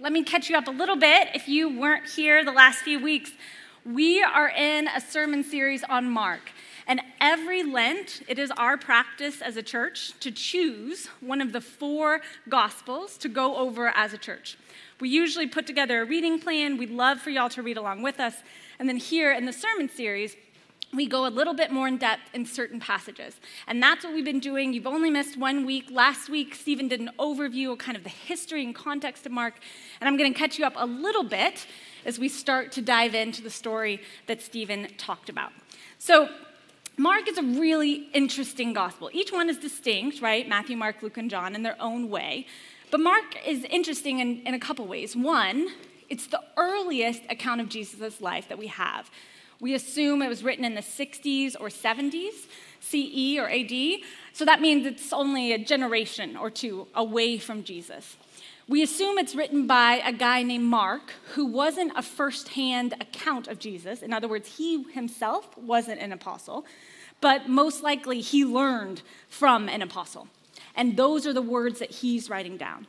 let me catch you up a little bit. If you weren't here the last few weeks, we are in a sermon series on Mark. And every Lent, it is our practice as a church to choose one of the four Gospels to go over as a church. We usually put together a reading plan. We'd love for y'all to read along with us. And then here in the sermon series, we go a little bit more in depth in certain passages. And that's what we've been doing. You've only missed one week. Last week, Stephen did an overview of kind of the history and context of Mark. And I'm going to catch you up a little bit as we start to dive into the story that Stephen talked about. So, Mark is a really interesting gospel. Each one is distinct, right? Matthew, Mark, Luke, and John in their own way. But Mark is interesting in, in a couple ways. One, it's the earliest account of Jesus' life that we have. We assume it was written in the 60s or 70s, CE or AD, so that means it's only a generation or two away from Jesus. We assume it's written by a guy named Mark who wasn't a firsthand account of Jesus. In other words, he himself wasn't an apostle, but most likely he learned from an apostle. And those are the words that he's writing down.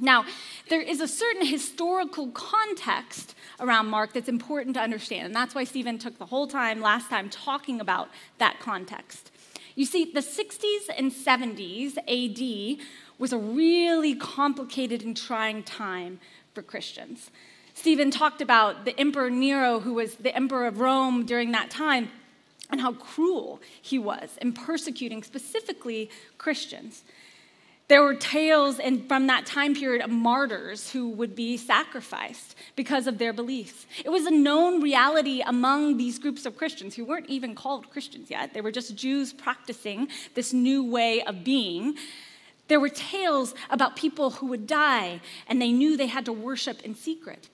Now, there is a certain historical context around Mark that's important to understand, and that's why Stephen took the whole time last time talking about that context. You see, the 60s and 70s AD was a really complicated and trying time for Christians. Stephen talked about the Emperor Nero, who was the emperor of Rome during that time, and how cruel he was in persecuting specifically Christians. There were tales in, from that time period of martyrs who would be sacrificed because of their beliefs. It was a known reality among these groups of Christians who weren't even called Christians yet. They were just Jews practicing this new way of being. There were tales about people who would die and they knew they had to worship in secret.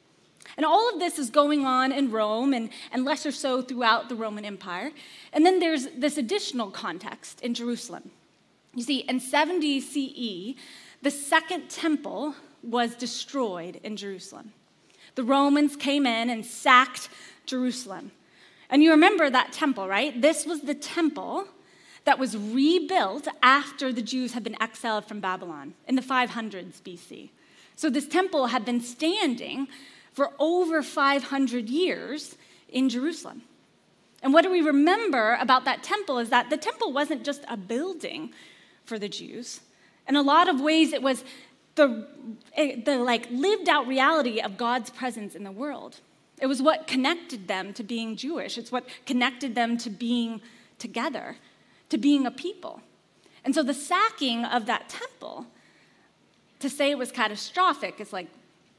And all of this is going on in Rome and, and less or so throughout the Roman Empire. And then there's this additional context in Jerusalem. You see, in 70 CE, the second temple was destroyed in Jerusalem. The Romans came in and sacked Jerusalem. And you remember that temple, right? This was the temple that was rebuilt after the Jews had been exiled from Babylon in the 500s BC. So this temple had been standing for over 500 years in Jerusalem. And what do we remember about that temple is that the temple wasn't just a building, for the Jews. In a lot of ways, it was the, eh, the like lived out reality of God's presence in the world. It was what connected them to being Jewish. It's what connected them to being together, to being a people. And so the sacking of that temple, to say it was catastrophic, is like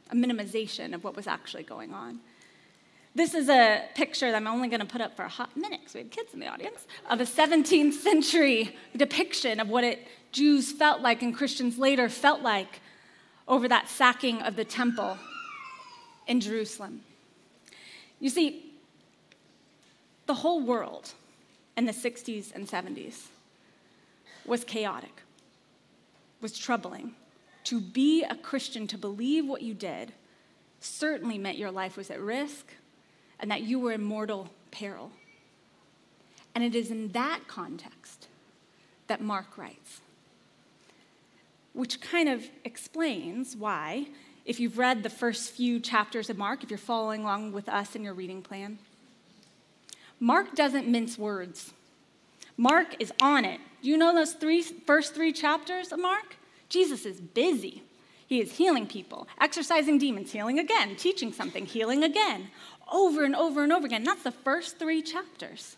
a minimization of what was actually going on. This is a picture that I'm only going to put up for a hot minute because we have kids in the audience of a 17th century depiction of what it Jews felt like and Christians later felt like over that sacking of the temple in Jerusalem. You see, the whole world in the 60s and 70s was chaotic, was troubling. To be a Christian, to believe what you did, certainly meant your life was at risk and that you were in mortal peril. And it is in that context that Mark writes, which kind of explains why, if you've read the first few chapters of Mark, if you're following along with us in your reading plan, Mark doesn't mince words. Mark is on it. Do you know those three, first three chapters of Mark? Jesus is busy. He is healing people, exorcising demons, healing again, teaching something, healing again, over and over and over again. That's the first three chapters.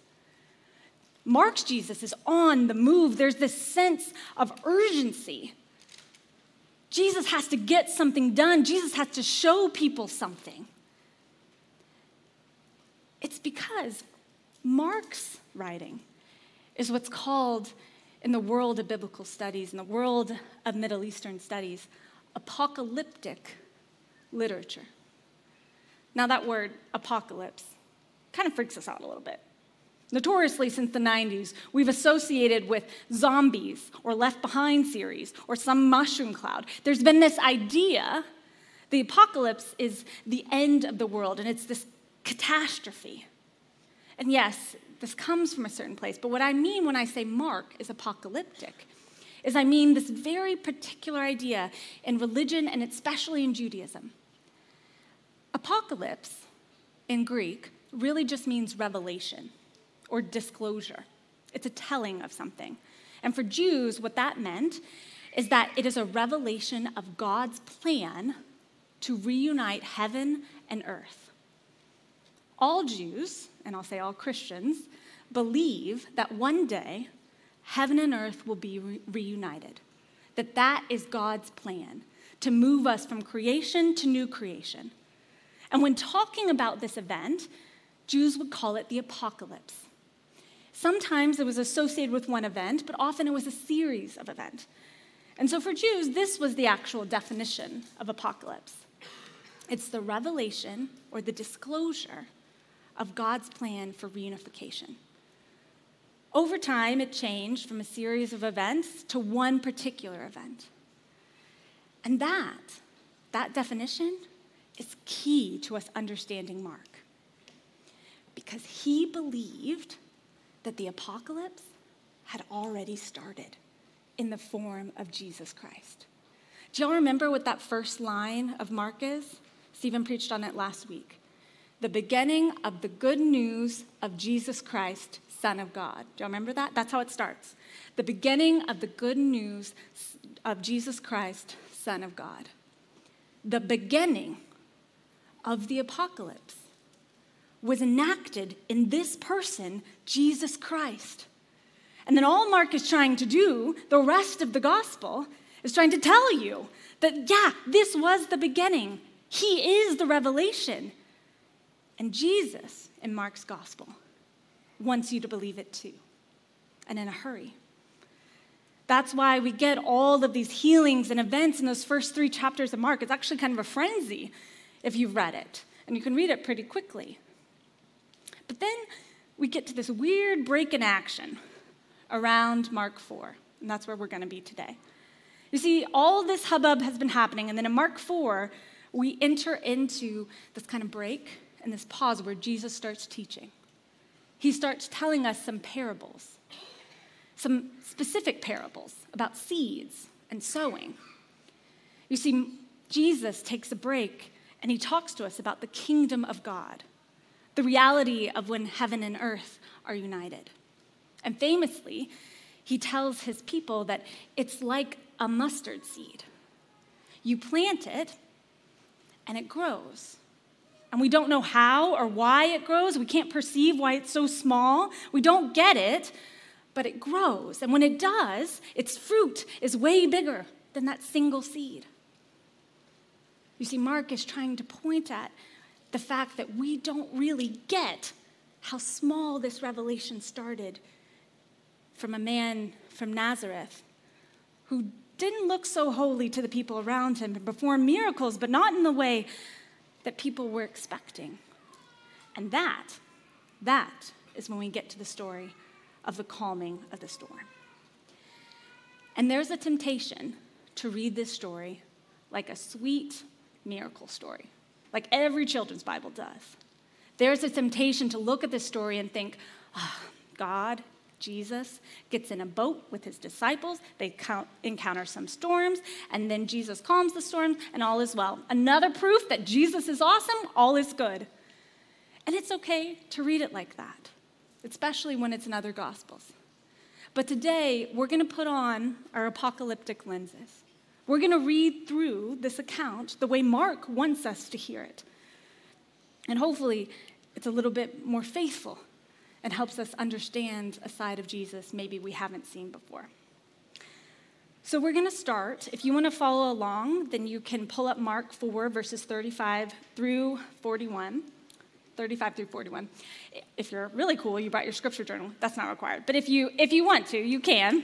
Mark's Jesus is on the move. There's this sense of urgency. Jesus has to get something done, Jesus has to show people something. It's because Mark's writing is what's called in the world of biblical studies, in the world of Middle Eastern studies, apocalyptic literature. Now, that word, apocalypse, kind of freaks us out a little bit. Notoriously, since the 90s, we've associated with zombies or Left Behind series or some mushroom cloud. There's been this idea the apocalypse is the end of the world and it's this catastrophe. And yes, this comes from a certain place, but what I mean when I say Mark is apocalyptic is I mean this very particular idea in religion and especially in Judaism. Apocalypse in Greek really just means revelation or disclosure. It's a telling of something. And for Jews, what that meant is that it is a revelation of God's plan to reunite heaven and earth. All Jews, and I'll say all Christians, believe that one day heaven and earth will be re- reunited. That that is God's plan to move us from creation to new creation. And when talking about this event, Jews would call it the apocalypse. Sometimes it was associated with one event, but often it was a series of events. And so for Jews, this was the actual definition of apocalypse it's the revelation or the disclosure of God's plan for reunification. Over time, it changed from a series of events to one particular event. And that, that definition, is key to us understanding Mark. Because he believed that the apocalypse had already started in the form of Jesus Christ. Do y'all remember what that first line of Mark is? Stephen preached on it last week. The beginning of the good news of Jesus Christ, Son of God. Do y'all remember that? That's how it starts. The beginning of the good news of Jesus Christ, Son of God. The beginning of the apocalypse was enacted in this person, Jesus Christ. And then all Mark is trying to do, the rest of the gospel, is trying to tell you that, yeah, this was the beginning. He is the revelation. And Jesus, in Mark's gospel, wants you to believe it too, and in a hurry. That's why we get all of these healings and events in those first three chapters of Mark. It's actually kind of a frenzy if you've read it, and you can read it pretty quickly. But then we get to this weird break in action around Mark 4, and that's where we're going to be today. You see, all this hubbub has been happening, and then in Mark 4, we enter into this kind of break and this pause where Jesus starts teaching. He starts telling us some parables, some specific parables about seeds and sowing. You see, Jesus takes a break and he talks to us about the kingdom of God the reality of when heaven and earth are united. And famously, he tells his people that it's like a mustard seed. You plant it, and it grows. And we don't know how or why it grows. We can't perceive why it's so small. We don't get it, but it grows. And when it does, its fruit is way bigger than that single seed. You see, Mark is trying to point at the fact that we don't really get how small this revelation started from a man from Nazareth who didn't look so holy to the people around him and perform miracles, but not in the way that people were expecting. And that, that is when we get to the story of the calming of the storm. And there's a temptation to read this story like a sweet miracle story like every children's Bible does. There's a temptation to look at this story and think, oh, God, Jesus, gets in a boat with his disciples. They count, encounter some storms, and then Jesus calms the storms, and all is well. Another proof that Jesus is awesome, all is good. And it's okay to read it like that, especially when it's in other gospels. But today, we're going to put on our apocalyptic lenses. We're going to read through this account the way Mark wants us to hear it. And hopefully, it's a little bit more faithful and helps us understand a side of Jesus maybe we haven't seen before. So, we're going to start. If you want to follow along, then you can pull up Mark 4, verses 35 through 41. 35 through 41. If you're really cool, you brought your scripture journal. That's not required. But if you if you want to, you can,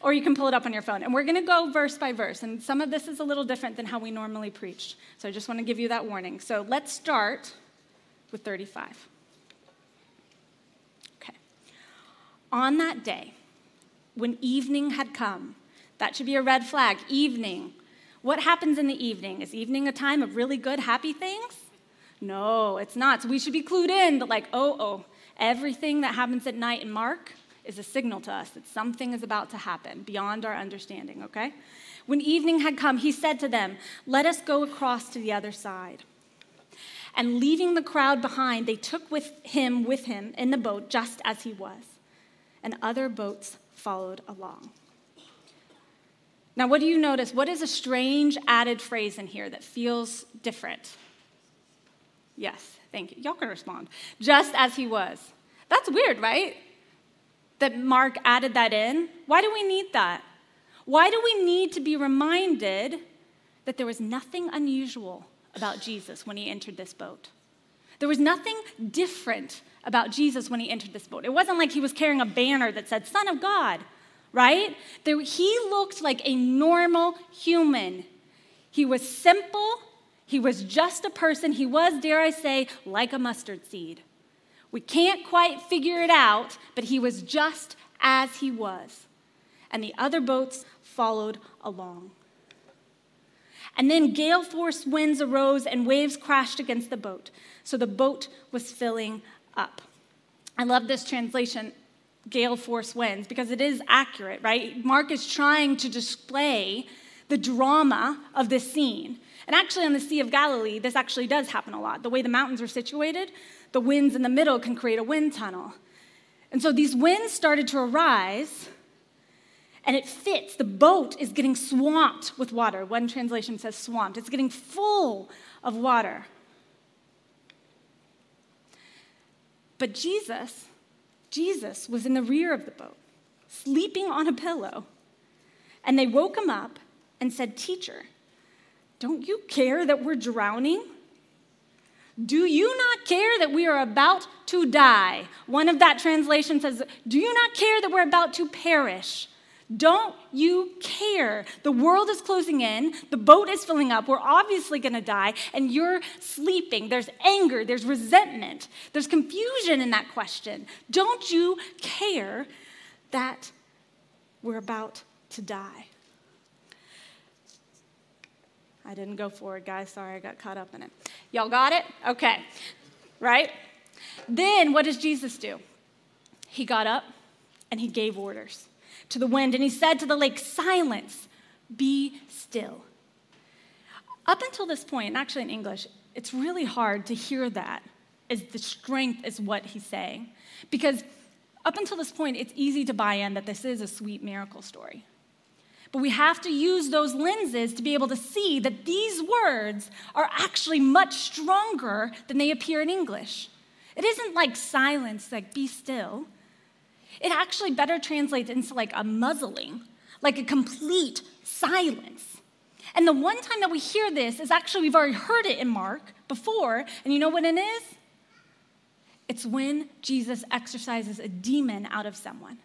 or you can pull it up on your phone. And we're going to go verse by verse. And some of this is a little different than how we normally preach. So I just want to give you that warning. So let's start with 35. Okay. On that day, when evening had come, that should be a red flag. Evening. What happens in the evening? Is evening a time of really good, happy things? No, it's not. So we should be clued in that, like, oh, oh, everything that happens at night in Mark is a signal to us that something is about to happen beyond our understanding, okay? When evening had come, he said to them, Let us go across to the other side. And leaving the crowd behind, they took with him with him in the boat just as he was. And other boats followed along. Now, what do you notice? What is a strange added phrase in here that feels different? Yes, thank you. Y'all can respond. Just as he was. That's weird, right? That Mark added that in. Why do we need that? Why do we need to be reminded that there was nothing unusual about Jesus when he entered this boat? There was nothing different about Jesus when he entered this boat. It wasn't like he was carrying a banner that said, Son of God, right? There, he looked like a normal human. He was simple, he was just a person, he was, dare I say, like a mustard seed. We can't quite figure it out, but he was just as he was. And the other boats followed along. And then gale force winds arose and waves crashed against the boat. So the boat was filling up. I love this translation, gale force winds, because it is accurate, right? Mark is trying to display the drama of this scene. And actually, on the Sea of Galilee, this actually does happen a lot. The way the mountains are situated, the winds in the middle can create a wind tunnel. And so these winds started to arise and it fits. The boat is getting swamped with water. One translation says swamped, it's getting full of water. But Jesus, Jesus was in the rear of the boat, sleeping on a pillow. And they woke him up and said, Teacher, don't you care that we're drowning? Do you not care that we are about to die? One of that translation says, Do you not care that we're about to perish? Don't you care? The world is closing in, the boat is filling up, we're obviously gonna die, and you're sleeping. There's anger, there's resentment, there's confusion in that question. Don't you care that we're about to die? I didn't go forward, guys. Sorry, I got caught up in it. Y'all got it? Okay. Right? Then what does Jesus do? He got up and he gave orders to the wind, and he said to the lake, Silence, be still. Up until this point, point, actually in English, it's really hard to hear that as the strength is what he's saying. Because up until this point, it's easy to buy in that this is a sweet miracle story. But we have to use those lenses to be able to see that these words are actually much stronger than they appear in English. It isn't like silence, like be still. It actually better translates into like a muzzling, like a complete silence. And the one time that we hear this is actually, we've already heard it in Mark before, and you know what it is? It's when Jesus exorcises a demon out of someone.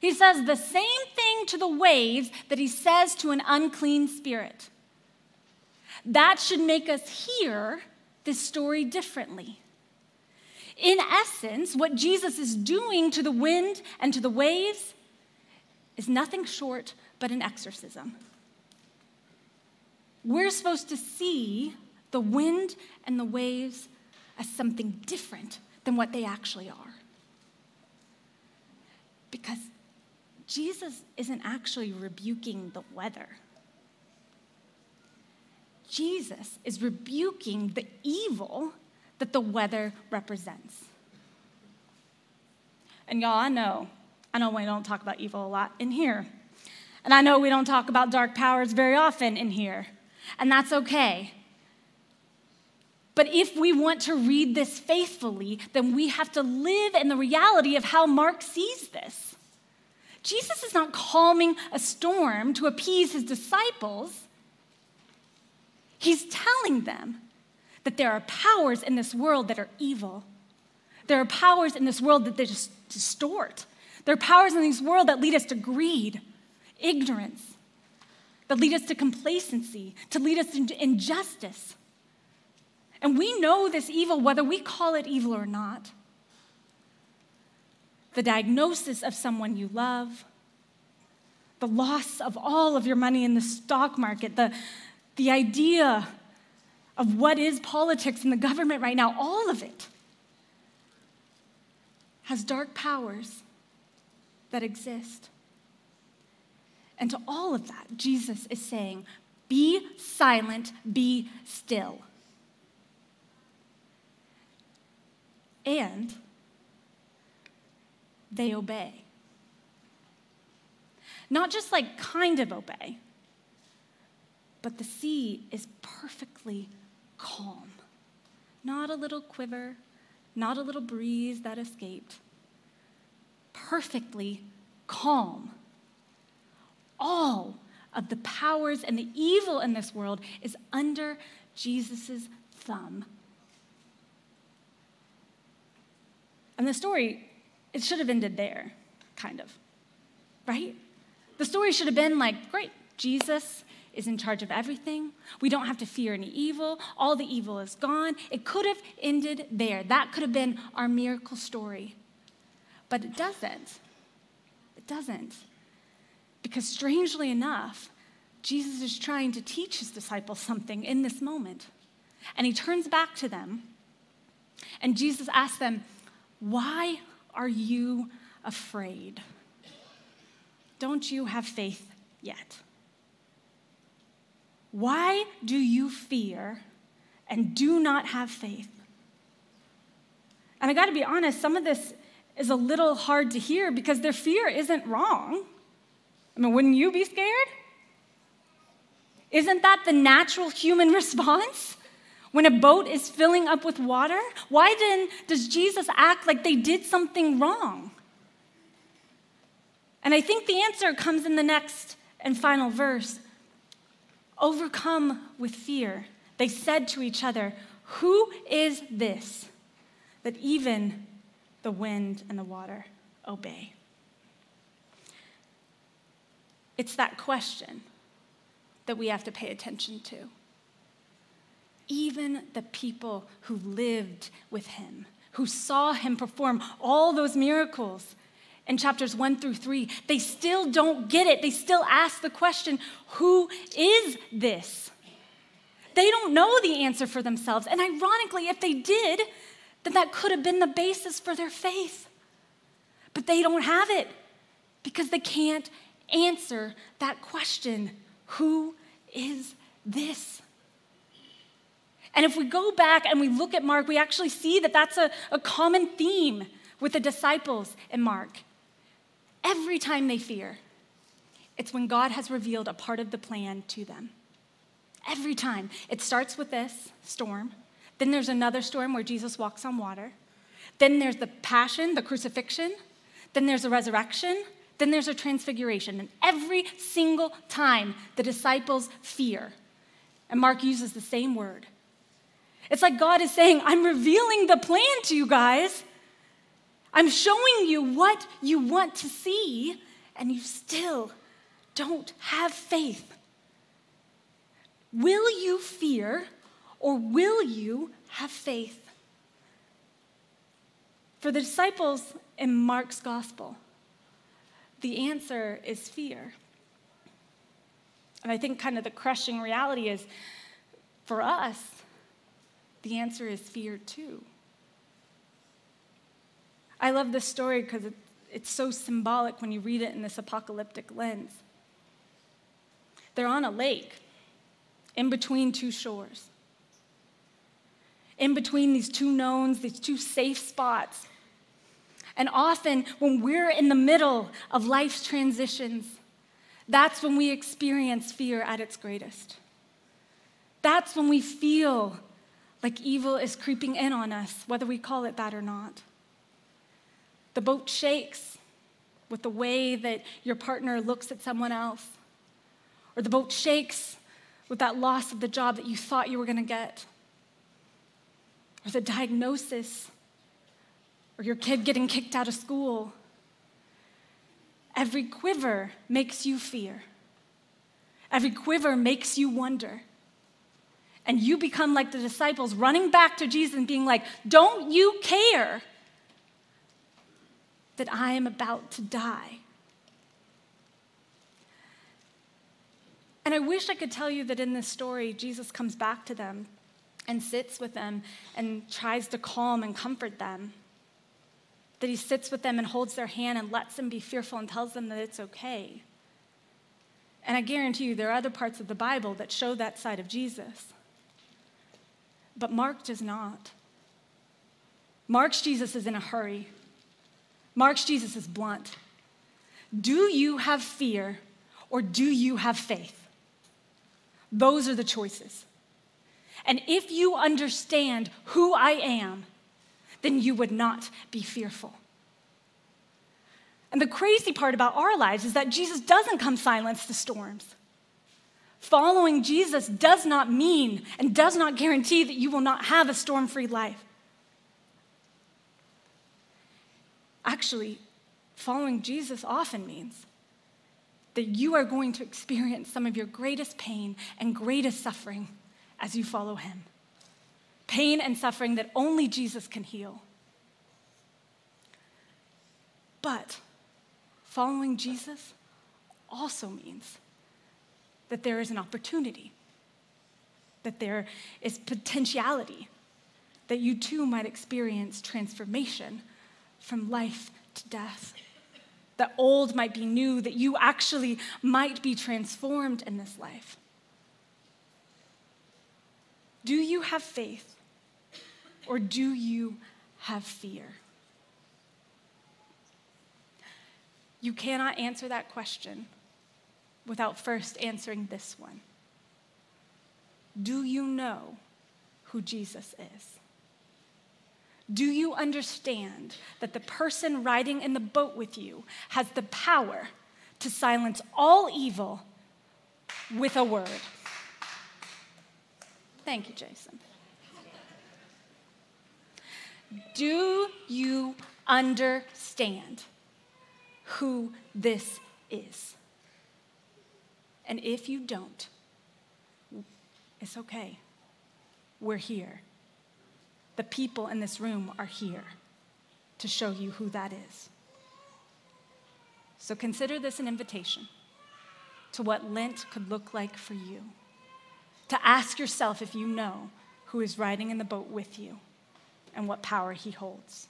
He says the same thing to the waves that he says to an unclean spirit. That should make us hear this story differently. In essence, what Jesus is doing to the wind and to the waves is nothing short but an exorcism. We're supposed to see the wind and the waves as something different than what they actually are. Because Jesus isn't actually rebuking the weather. Jesus is rebuking the evil that the weather represents. And y'all, I know, I know we don't talk about evil a lot in here. And I know we don't talk about dark powers very often in here. And that's okay. But if we want to read this faithfully, then we have to live in the reality of how Mark sees this. Jesus is not calming a storm to appease his disciples. He's telling them that there are powers in this world that are evil. There are powers in this world that they just distort. There are powers in this world that lead us to greed, ignorance, that lead us to complacency, to lead us to injustice. And we know this evil whether we call it evil or not. The diagnosis of someone you love, the loss of all of your money in the stock market, the, the idea of what is politics and the government right now, all of it has dark powers that exist. And to all of that, Jesus is saying, Be silent, be still. And they obey. Not just like kind of obey, but the sea is perfectly calm. Not a little quiver, not a little breeze that escaped. Perfectly calm. All of the powers and the evil in this world is under Jesus' thumb. And the story, it should have ended there, kind of, right? The story should have been like, great, Jesus is in charge of everything. We don't have to fear any evil. All the evil is gone. It could have ended there. That could have been our miracle story. But it doesn't. It doesn't. Because strangely enough, Jesus is trying to teach his disciples something in this moment. And he turns back to them, and Jesus asks them, Why are you afraid? Don't you have faith yet? Why do you fear and do not have faith? And I got to be honest, some of this is a little hard to hear because their fear isn't wrong. I mean, wouldn't you be scared? Isn't that the natural human response? When a boat is filling up with water, why then does Jesus act like they did something wrong? And I think the answer comes in the next and final verse. Overcome with fear, they said to each other, Who is this that even the wind and the water obey? It's that question that we have to pay attention to. Even the people who lived with him, who saw him perform all those miracles, in chapters one through three, they still don't get it. They still ask the question who is this? They don't know the answer for themselves. And ironically, if they did, then that could have been the basis for their faith. But they don't have it because they can't answer that question who is this? And if we go back and we look at Mark, we actually see that that's a, a common theme with the disciples in Mark. Every time they fear, it's when God has revealed a part of the plan to them. Every time. It starts with this storm. Then there's another storm where Jesus walks on water. Then there's the passion, the crucifixion. Then there's a resurrection. Then there's a transfiguration. And every single time the disciples fear. And Mark uses the same word. It's like God is saying, I'm revealing the plan to you guys. I'm showing you what you want to see, and you still don't have faith. Will you fear or will you have faith? For the disciples in Mark's gospel, the answer is fear. And I think kind of the crushing reality is for us, the answer is fear too. I love this story because it, it's so symbolic when you read it in this apocalyptic lens. They're on a lake in between two shores, in between these two knowns, these two safe spots. And often, when we're in the middle of life's transitions, that's when we experience fear at its greatest. That's when we feel like evil is creeping in on us, whether we call it that or not. The boat shakes with the way that your partner looks at someone else. Or the boat shakes with that loss of the job that you thought you were going to get. Or the diagnosis, or your kid getting kicked out of school. Every quiver makes you fear. Every quiver makes you wonder. And you become like the disciples running back to Jesus and being like, Don't you care that I am about to die. And I wish I could tell you that in this story, Jesus comes back to them and sits with them and tries to calm and comfort them. that he sits with them and holds their hand and lets them be fearful and tells them that it's okay. And I guarantee you, there are other parts of the Bible that show that side of Jesus. But Mark does not. Mark's Jesus is in a hurry. Mark's Jesus is blunt. Do you have fear or do you have faith? Those are the choices. And if you understand who I am, then you would not be fearful. And the crazy part about our lives is that Jesus doesn't come silence the storms. Following Jesus does not mean and does not guarantee that you will not have a storm free life. Actually, following Jesus often means that you are going to experience some of your greatest pain and greatest suffering as you follow him. Pain and suffering that only Jesus can heal. But following Jesus also means that there is an opportunity, that there is potentiality, that you too might experience transformation from life to death. That old might be new, that you actually might be transformed in this life. Do you have faith or do you have fear? You cannot answer that question without first answering this one Do you know who Jesus is? Do you understand that the person riding in the boat with you has the power to silence all evil with a word? Thank you, Jason. Do you understand who this is? And if you don't, it's okay. We're here. The people in this room are here to show you who that is. So consider this an invitation to what Lent could look like for you. To ask yourself if you know who is riding in the boat with you and what power he holds.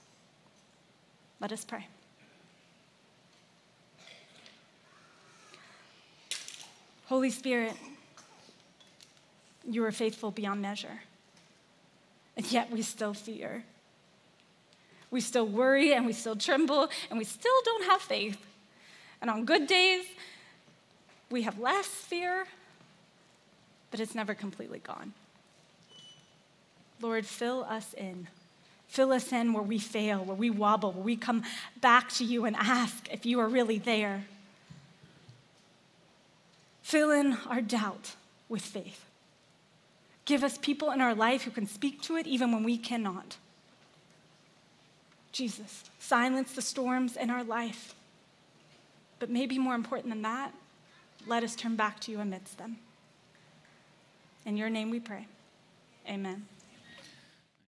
Let us pray. Holy Spirit, you are faithful beyond measure, and yet we still fear. We still worry and we still tremble and we still don't have faith. And on good days, we have less fear, but it's never completely gone. Lord, fill us in. Fill us in where we fail, where we wobble, where we come back to you and ask if you are really there. Fill in our doubt with faith. Give us people in our life who can speak to it even when we cannot. Jesus, silence the storms in our life. But maybe more important than that, let us turn back to you amidst them. In your name we pray. Amen.